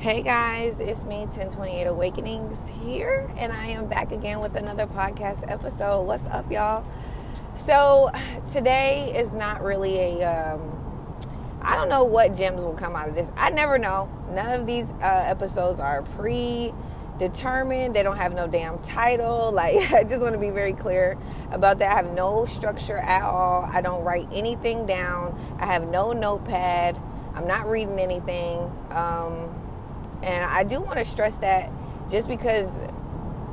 Hey guys, it's me, 1028 Awakenings here, and I am back again with another podcast episode. What's up, y'all? So, today is not really a, um, I don't know what gems will come out of this. I never know. None of these uh, episodes are pre determined, they don't have no damn title. Like, I just want to be very clear about that. I have no structure at all, I don't write anything down, I have no notepad. I'm not reading anything. Um, and I do want to stress that just because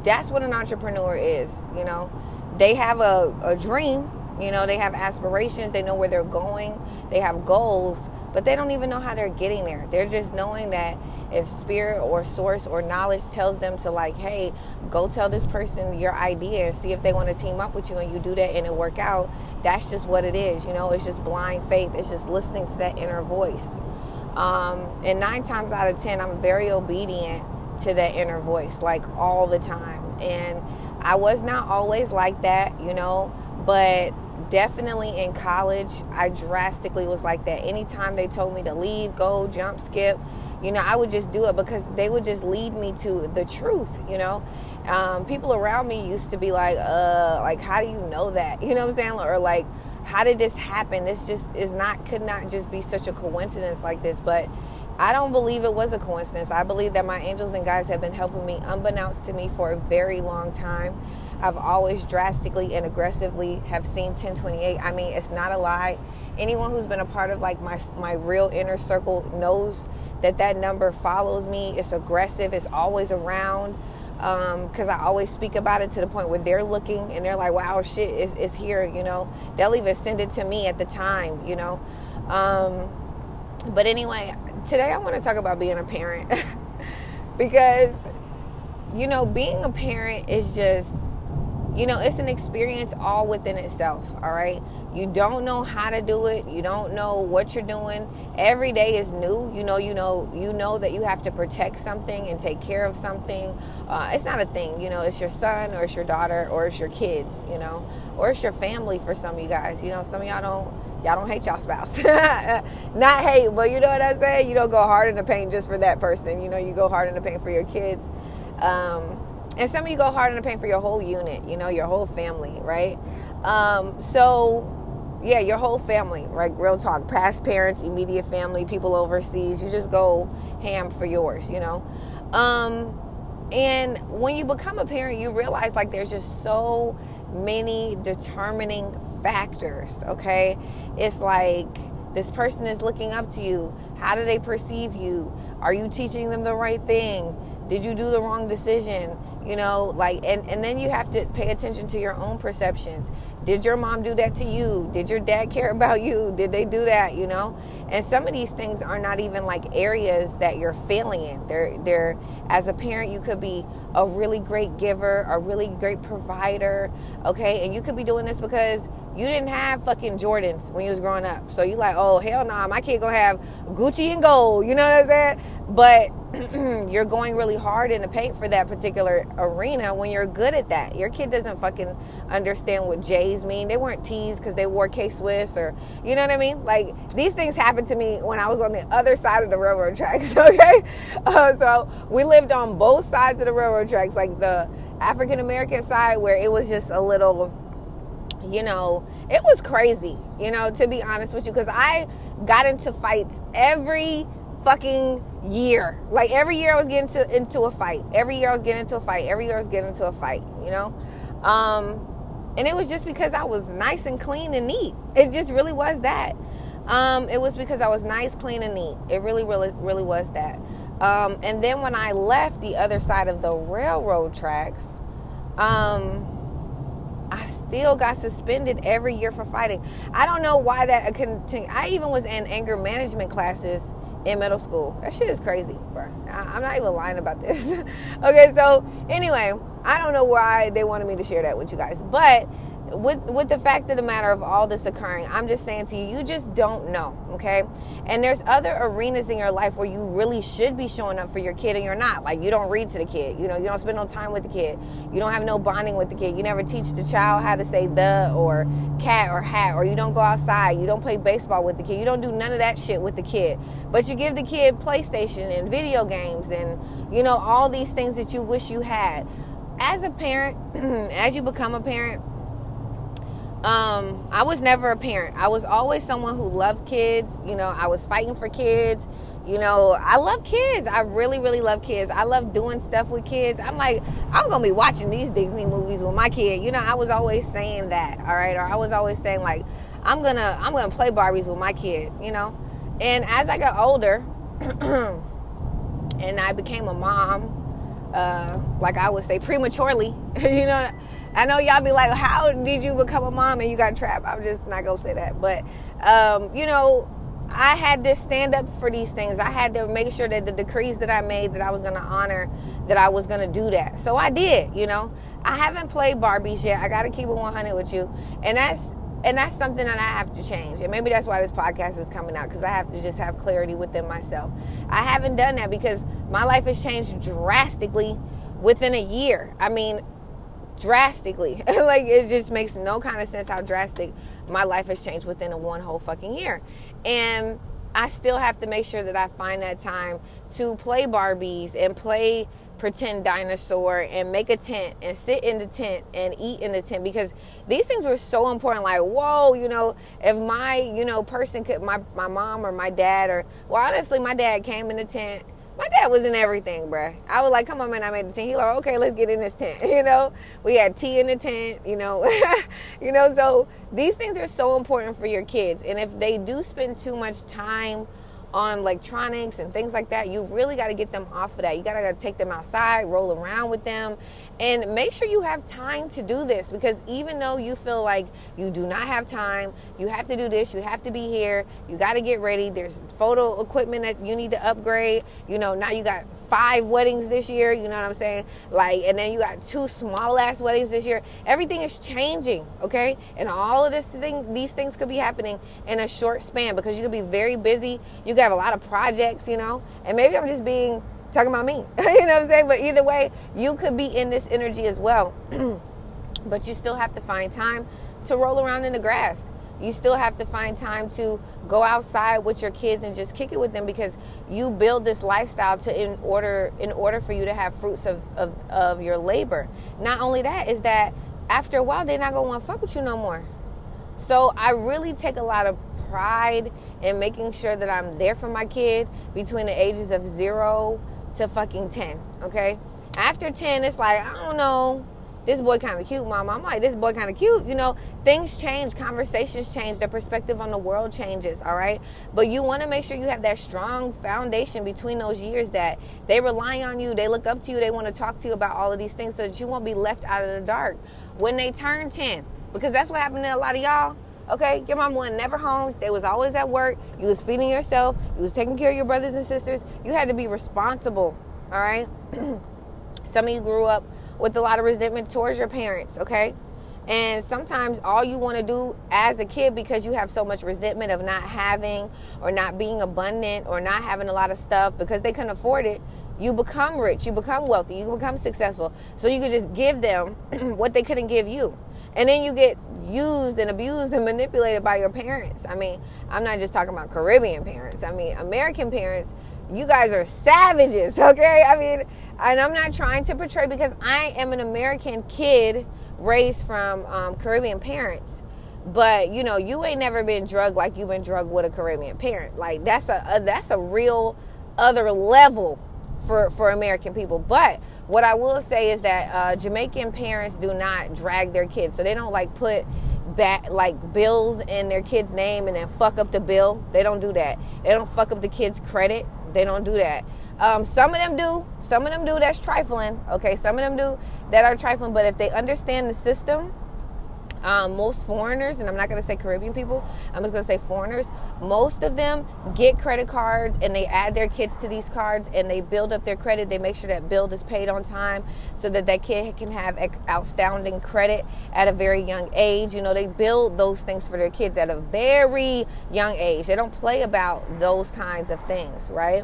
that's what an entrepreneur is, you know. They have a, a dream, you know, they have aspirations, they know where they're going, they have goals, but they don't even know how they're getting there. They're just knowing that if spirit or source or knowledge tells them to like hey go tell this person your idea and see if they want to team up with you and you do that and it work out that's just what it is you know it's just blind faith it's just listening to that inner voice um, and nine times out of ten, I'm very obedient to that inner voice, like all the time. And I was not always like that, you know, but definitely in college, I drastically was like that. Anytime they told me to leave, go, jump, skip, you know, I would just do it because they would just lead me to the truth, you know. Um, people around me used to be like, uh, like, how do you know that? You know what I'm saying? Or like, how did this happen? This just is not could not just be such a coincidence like this, but I don't believe it was a coincidence. I believe that my angels and guides have been helping me unbeknownst to me for a very long time. I've always drastically and aggressively have seen 1028. I mean, it's not a lie. Anyone who's been a part of like my my real inner circle knows that that number follows me. It's aggressive. It's always around because um, I always speak about it to the point where they're looking and they're like, wow, shit, it's, it's here, you know. They'll even send it to me at the time, you know. Um, but anyway, today I want to talk about being a parent because, you know, being a parent is just, you know, it's an experience all within itself, all right? You don't know how to do it, you don't know what you're doing every day is new. You know you know you know that you have to protect something and take care of something. Uh, it's not a thing you know it's your son or it's your daughter or it's your kids you know or it's your family for some of you guys. You know some of y'all don't y'all don't hate y'all spouse. Not hate but you know what i say? You don't go hard in the paint just for that person. You know you go hard in the paint for your kids. Um, and some of you go hard in the paint for your whole unit you know your whole family right? Um, so yeah, your whole family, right? Real talk, past parents, immediate family, people overseas. You just go ham for yours, you know. Um, and when you become a parent, you realize like there's just so many determining factors. Okay, it's like this person is looking up to you. How do they perceive you? Are you teaching them the right thing? Did you do the wrong decision? You know, like, and, and then you have to pay attention to your own perceptions. Did your mom do that to you? Did your dad care about you? Did they do that? You know? And some of these things are not even like areas that you're failing in. They're they're as a parent, you could be a really great giver, a really great provider, okay? And you could be doing this because you didn't have fucking Jordans when you was growing up. So you like, oh hell no, nah, my kid gonna have Gucci and gold. You know what I'm saying? But you're going really hard in the paint for that particular arena when you're good at that. Your kid doesn't fucking understand what J's mean. They weren't T's because they wore K Swiss or, you know what I mean? Like, these things happened to me when I was on the other side of the railroad tracks, okay? Uh, so we lived on both sides of the railroad tracks, like the African American side where it was just a little, you know, it was crazy, you know, to be honest with you, because I got into fights every fucking year. Like every year I was getting to, into a fight. Every year I was getting into a fight. Every year I was getting into a fight, you know? Um, and it was just because I was nice and clean and neat. It just really was that. Um, it was because I was nice, clean, and neat. It really, really, really was that. Um, and then when I left the other side of the railroad tracks, um, I still got suspended every year for fighting. I don't know why that. I even was in anger management classes in middle school. That shit is crazy, bro. I'm not even lying about this. okay, so anyway, I don't know why they wanted me to share that with you guys, but with with the fact of the matter of all this occurring, I'm just saying to you, you just don't know, okay? And there's other arenas in your life where you really should be showing up for your kid and you're not. Like you don't read to the kid, you know, you don't spend no time with the kid, you don't have no bonding with the kid, you never teach the child how to say the or cat or hat, or you don't go outside, you don't play baseball with the kid, you don't do none of that shit with the kid. But you give the kid PlayStation and video games and you know all these things that you wish you had. As a parent, as you become a parent um, I was never a parent. I was always someone who loved kids. You know, I was fighting for kids. You know, I love kids. I really, really love kids. I love doing stuff with kids. I'm like, I'm gonna be watching these Disney movies with my kid. You know, I was always saying that, all right, or I was always saying like, I'm gonna, I'm gonna play Barbies with my kid. You know, and as I got older, and I became a mom, uh, like I would say prematurely. you know I know y'all be like, how did you become a mom and you got trapped? I'm just not gonna say that, but um, you know, I had to stand up for these things. I had to make sure that the decrees that I made that I was gonna honor, that I was gonna do that. So I did. You know, I haven't played Barbies yet. I got to keep it 100 with you, and that's and that's something that I have to change. And maybe that's why this podcast is coming out because I have to just have clarity within myself. I haven't done that because my life has changed drastically within a year. I mean, drastically. like it just makes no kind of sense how drastic my life has changed within a one whole fucking year. And I still have to make sure that I find that time to play Barbies and play pretend dinosaur and make a tent and sit in the tent and eat in the tent because these things were so important like whoa you know if my you know person could my, my mom or my dad or well honestly my dad came in the tent my dad was in everything, bruh. I was like, come on, man, I made the tent. He like, okay, let's get in this tent. You know, we had tea in the tent, you know. you know, so these things are so important for your kids. And if they do spend too much time on electronics and things like that, you really got to get them off of that. You got to take them outside, roll around with them, and make sure you have time to do this because even though you feel like you do not have time, you have to do this, you have to be here, you got to get ready. There's photo equipment that you need to upgrade. You know, now you got five weddings this year, you know what I'm saying? Like, and then you got two small ass weddings this year. Everything is changing, okay? And all of this thing, these things could be happening in a short span because you could be very busy. You could have a lot of projects, you know? And maybe I'm just being talking about me. you know what I'm saying? But either way, you could be in this energy as well. but you still have to find time to roll around in the grass. You still have to find time to go outside with your kids and just kick it with them because you build this lifestyle to in order in order for you to have fruits of, of, of your labor. Not only that is that after a while they're not gonna want to fuck with you no more. So I really take a lot of pride in making sure that I'm there for my kid between the ages of zero to fucking 10, okay? After 10, it's like, I don't know, this boy kind of cute, mom. I'm like, this boy kind of cute. You know, things change, conversations change, the perspective on the world changes, all right? But you want to make sure you have that strong foundation between those years that they rely on you, they look up to you, they want to talk to you about all of these things so that you won't be left out of the dark when they turn 10. Because that's what happened to a lot of y'all. Okay, your mom was never home. They was always at work. You was feeding yourself. You was taking care of your brothers and sisters. You had to be responsible. All right. Some of you grew up with a lot of resentment towards your parents. Okay, and sometimes all you want to do as a kid because you have so much resentment of not having or not being abundant or not having a lot of stuff because they couldn't afford it. You become rich, you become wealthy, you become successful. So you could just give them what they couldn't give you. And then you get used and abused and manipulated by your parents. I mean, I'm not just talking about Caribbean parents. I mean, American parents, you guys are savages, okay? I mean, and I'm not trying to portray because I am an American kid raised from um, Caribbean parents. But you know, you ain't never been drugged like you've been drugged with a Caribbean parent. Like that's a, a that's a real other level for for American people. But what I will say is that uh, Jamaican parents do not drag their kids, so they don't like put back like bills in their kid's name and then fuck up the bill. They don't do that. They don't fuck up the kid's credit. They don't do that. Um, some of them do. Some of them do. That's trifling. Okay, some of them do that are trifling. But if they understand the system, um, most foreigners, and I'm not going to say Caribbean people, I'm just going to say foreigners, most of them get credit cards and they add their kids to these cards and they build up their credit. They make sure that bill is paid on time so that that kid can have outstanding credit at a very young age. You know, they build those things for their kids at a very young age. They don't play about those kinds of things, right?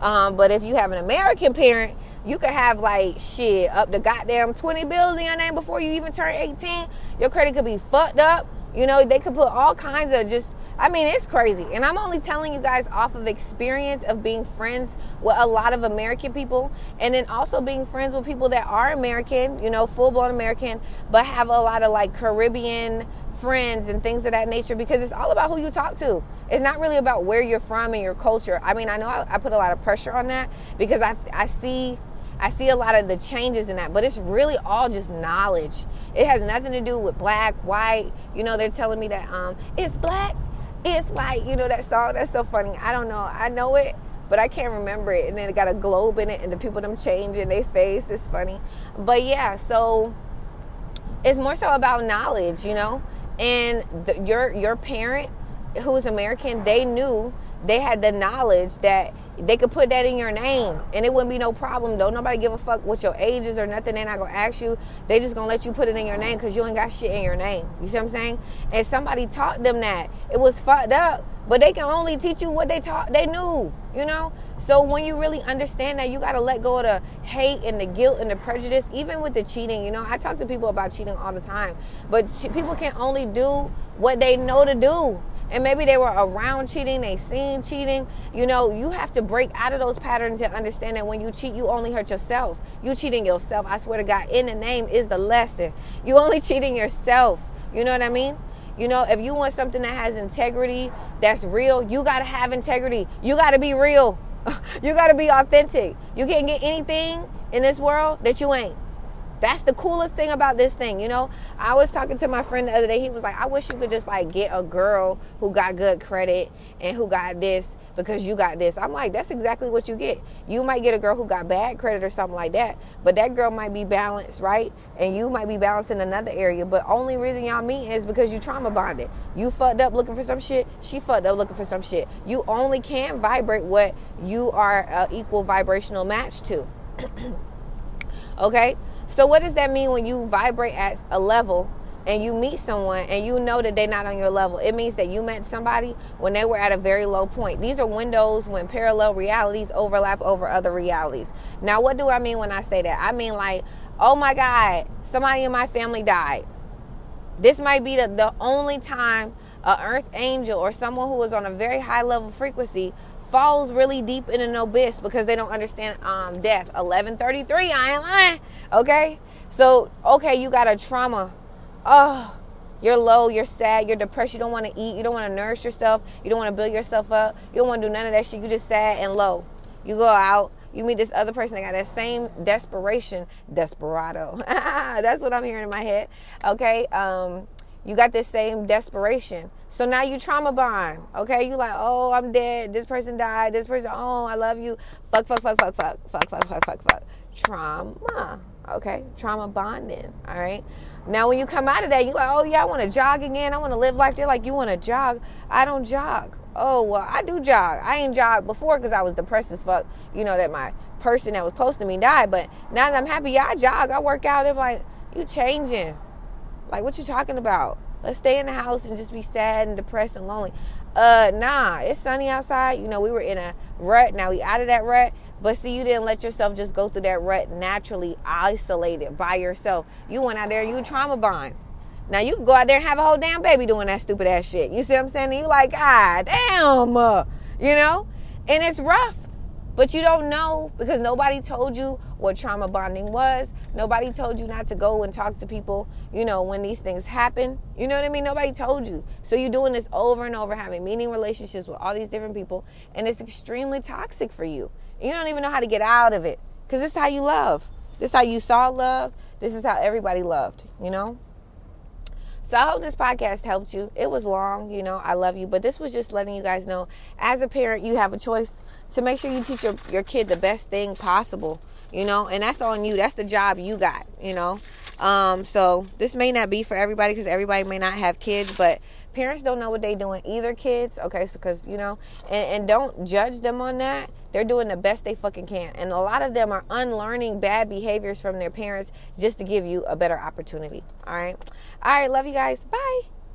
Um, but if you have an American parent, you could have like shit up the goddamn 20 bills in your name before you even turn 18. Your credit could be fucked up. You know, they could put all kinds of just I mean, it's crazy. And I'm only telling you guys off of experience of being friends with a lot of American people and then also being friends with people that are American, you know, full blown American, but have a lot of like Caribbean friends and things of that nature because it's all about who you talk to. It's not really about where you're from and your culture. I mean, I know I, I put a lot of pressure on that because I, I see I see a lot of the changes in that, but it's really all just knowledge. It has nothing to do with black, white. You know, they're telling me that um, it's black, it's white. You know that song? That's so funny. I don't know. I know it, but I can't remember it. And then it got a globe in it, and the people them changing their face. It's funny, but yeah. So it's more so about knowledge, you know. And the, your your parent, who is American, they knew they had the knowledge that they could put that in your name and it wouldn't be no problem. Don't nobody give a fuck what your age is or nothing. They're not gonna ask you. They just gonna let you put it in your name because you ain't got shit in your name. You see what i'm saying? And somebody taught them that. It was fucked up but they can only teach you what they taught they knew you know? So when you really understand that you got to let go of the hate and the guilt and the prejudice even with the cheating you know? I talk to people about cheating all the time but people can only do what they know to do and maybe they were around cheating, they seen cheating. You know, you have to break out of those patterns and understand that when you cheat, you only hurt yourself. You cheating yourself. I swear to God, in the name is the lesson. You only cheating yourself. You know what I mean? You know, if you want something that has integrity, that's real, you got to have integrity. You got to be real. you got to be authentic. You can't get anything in this world that you ain't. That's the coolest thing about this thing, you know. I was talking to my friend the other day. He was like, "I wish you could just like get a girl who got good credit and who got this because you got this." I'm like, "That's exactly what you get. You might get a girl who got bad credit or something like that, but that girl might be balanced, right? And you might be balanced in another area. But only reason y'all meet is because you trauma bonded. You fucked up looking for some shit. She fucked up looking for some shit. You only can vibrate what you are equal vibrational match to." okay so, what does that mean when you vibrate at a level and you meet someone and you know that they're not on your level? It means that you met somebody when they were at a very low point. These are windows when parallel realities overlap over other realities. Now, what do I mean when I say that? I mean, like, oh my God, somebody in my family died. This might be the, the only time an earth angel or someone who was on a very high level frequency falls really deep in an abyss because they don't understand um, death. 1133, I ain't lying. Okay? So, okay, you got a trauma. Oh, you're low, you're sad, you're depressed, you don't want to eat, you don't want to nourish yourself, you don't want to build yourself up, you don't want to do none of that shit. You just sad and low. You go out, you meet this other person that got that same desperation, desperado. That's what I'm hearing in my head. Okay? Um, you got this same desperation. So now you trauma bond. Okay, you like, oh, I'm dead. This person died. This person, oh, I love you. Fuck, fuck, fuck, fuck, fuck, fuck, fuck, fuck, fuck, fuck. Trauma. Okay, trauma bonding. All right. Now when you come out of that, you like, oh yeah, I want to jog again. I want to live life. They're like, you want to jog? I don't jog. Oh well, I do jog. I ain't jogged before because I was depressed as fuck. You know that my person that was close to me died. But now that I'm happy, yeah, I jog. I work out. They're like, you changing. Like, what you talking about? Let's stay in the house and just be sad and depressed and lonely. Uh, nah, it's sunny outside. You know, we were in a rut. Now we out of that rut. But see, you didn't let yourself just go through that rut naturally, isolated by yourself. You went out there, you trauma bond. Now you go out there and have a whole damn baby doing that stupid ass shit. You see what I'm saying? And you like, God damn, uh, you know? And it's rough. But you don't know because nobody told you what trauma bonding was. Nobody told you not to go and talk to people, you know, when these things happen. You know what I mean? Nobody told you. So you're doing this over and over, having meaning relationships with all these different people, and it's extremely toxic for you. You don't even know how to get out of it because this is how you love. This is how you saw love. This is how everybody loved, you know? So I hope this podcast helped you. It was long, you know, I love you, but this was just letting you guys know as a parent, you have a choice to make sure you teach your, your kid the best thing possible, you know, and that's on you. That's the job you got, you know. Um, so this may not be for everybody because everybody may not have kids, but parents don't know what they're doing either. Kids, okay, so because you know, and, and don't judge them on that. They're doing the best they fucking can, and a lot of them are unlearning bad behaviors from their parents just to give you a better opportunity. All right, all right, love you guys. Bye.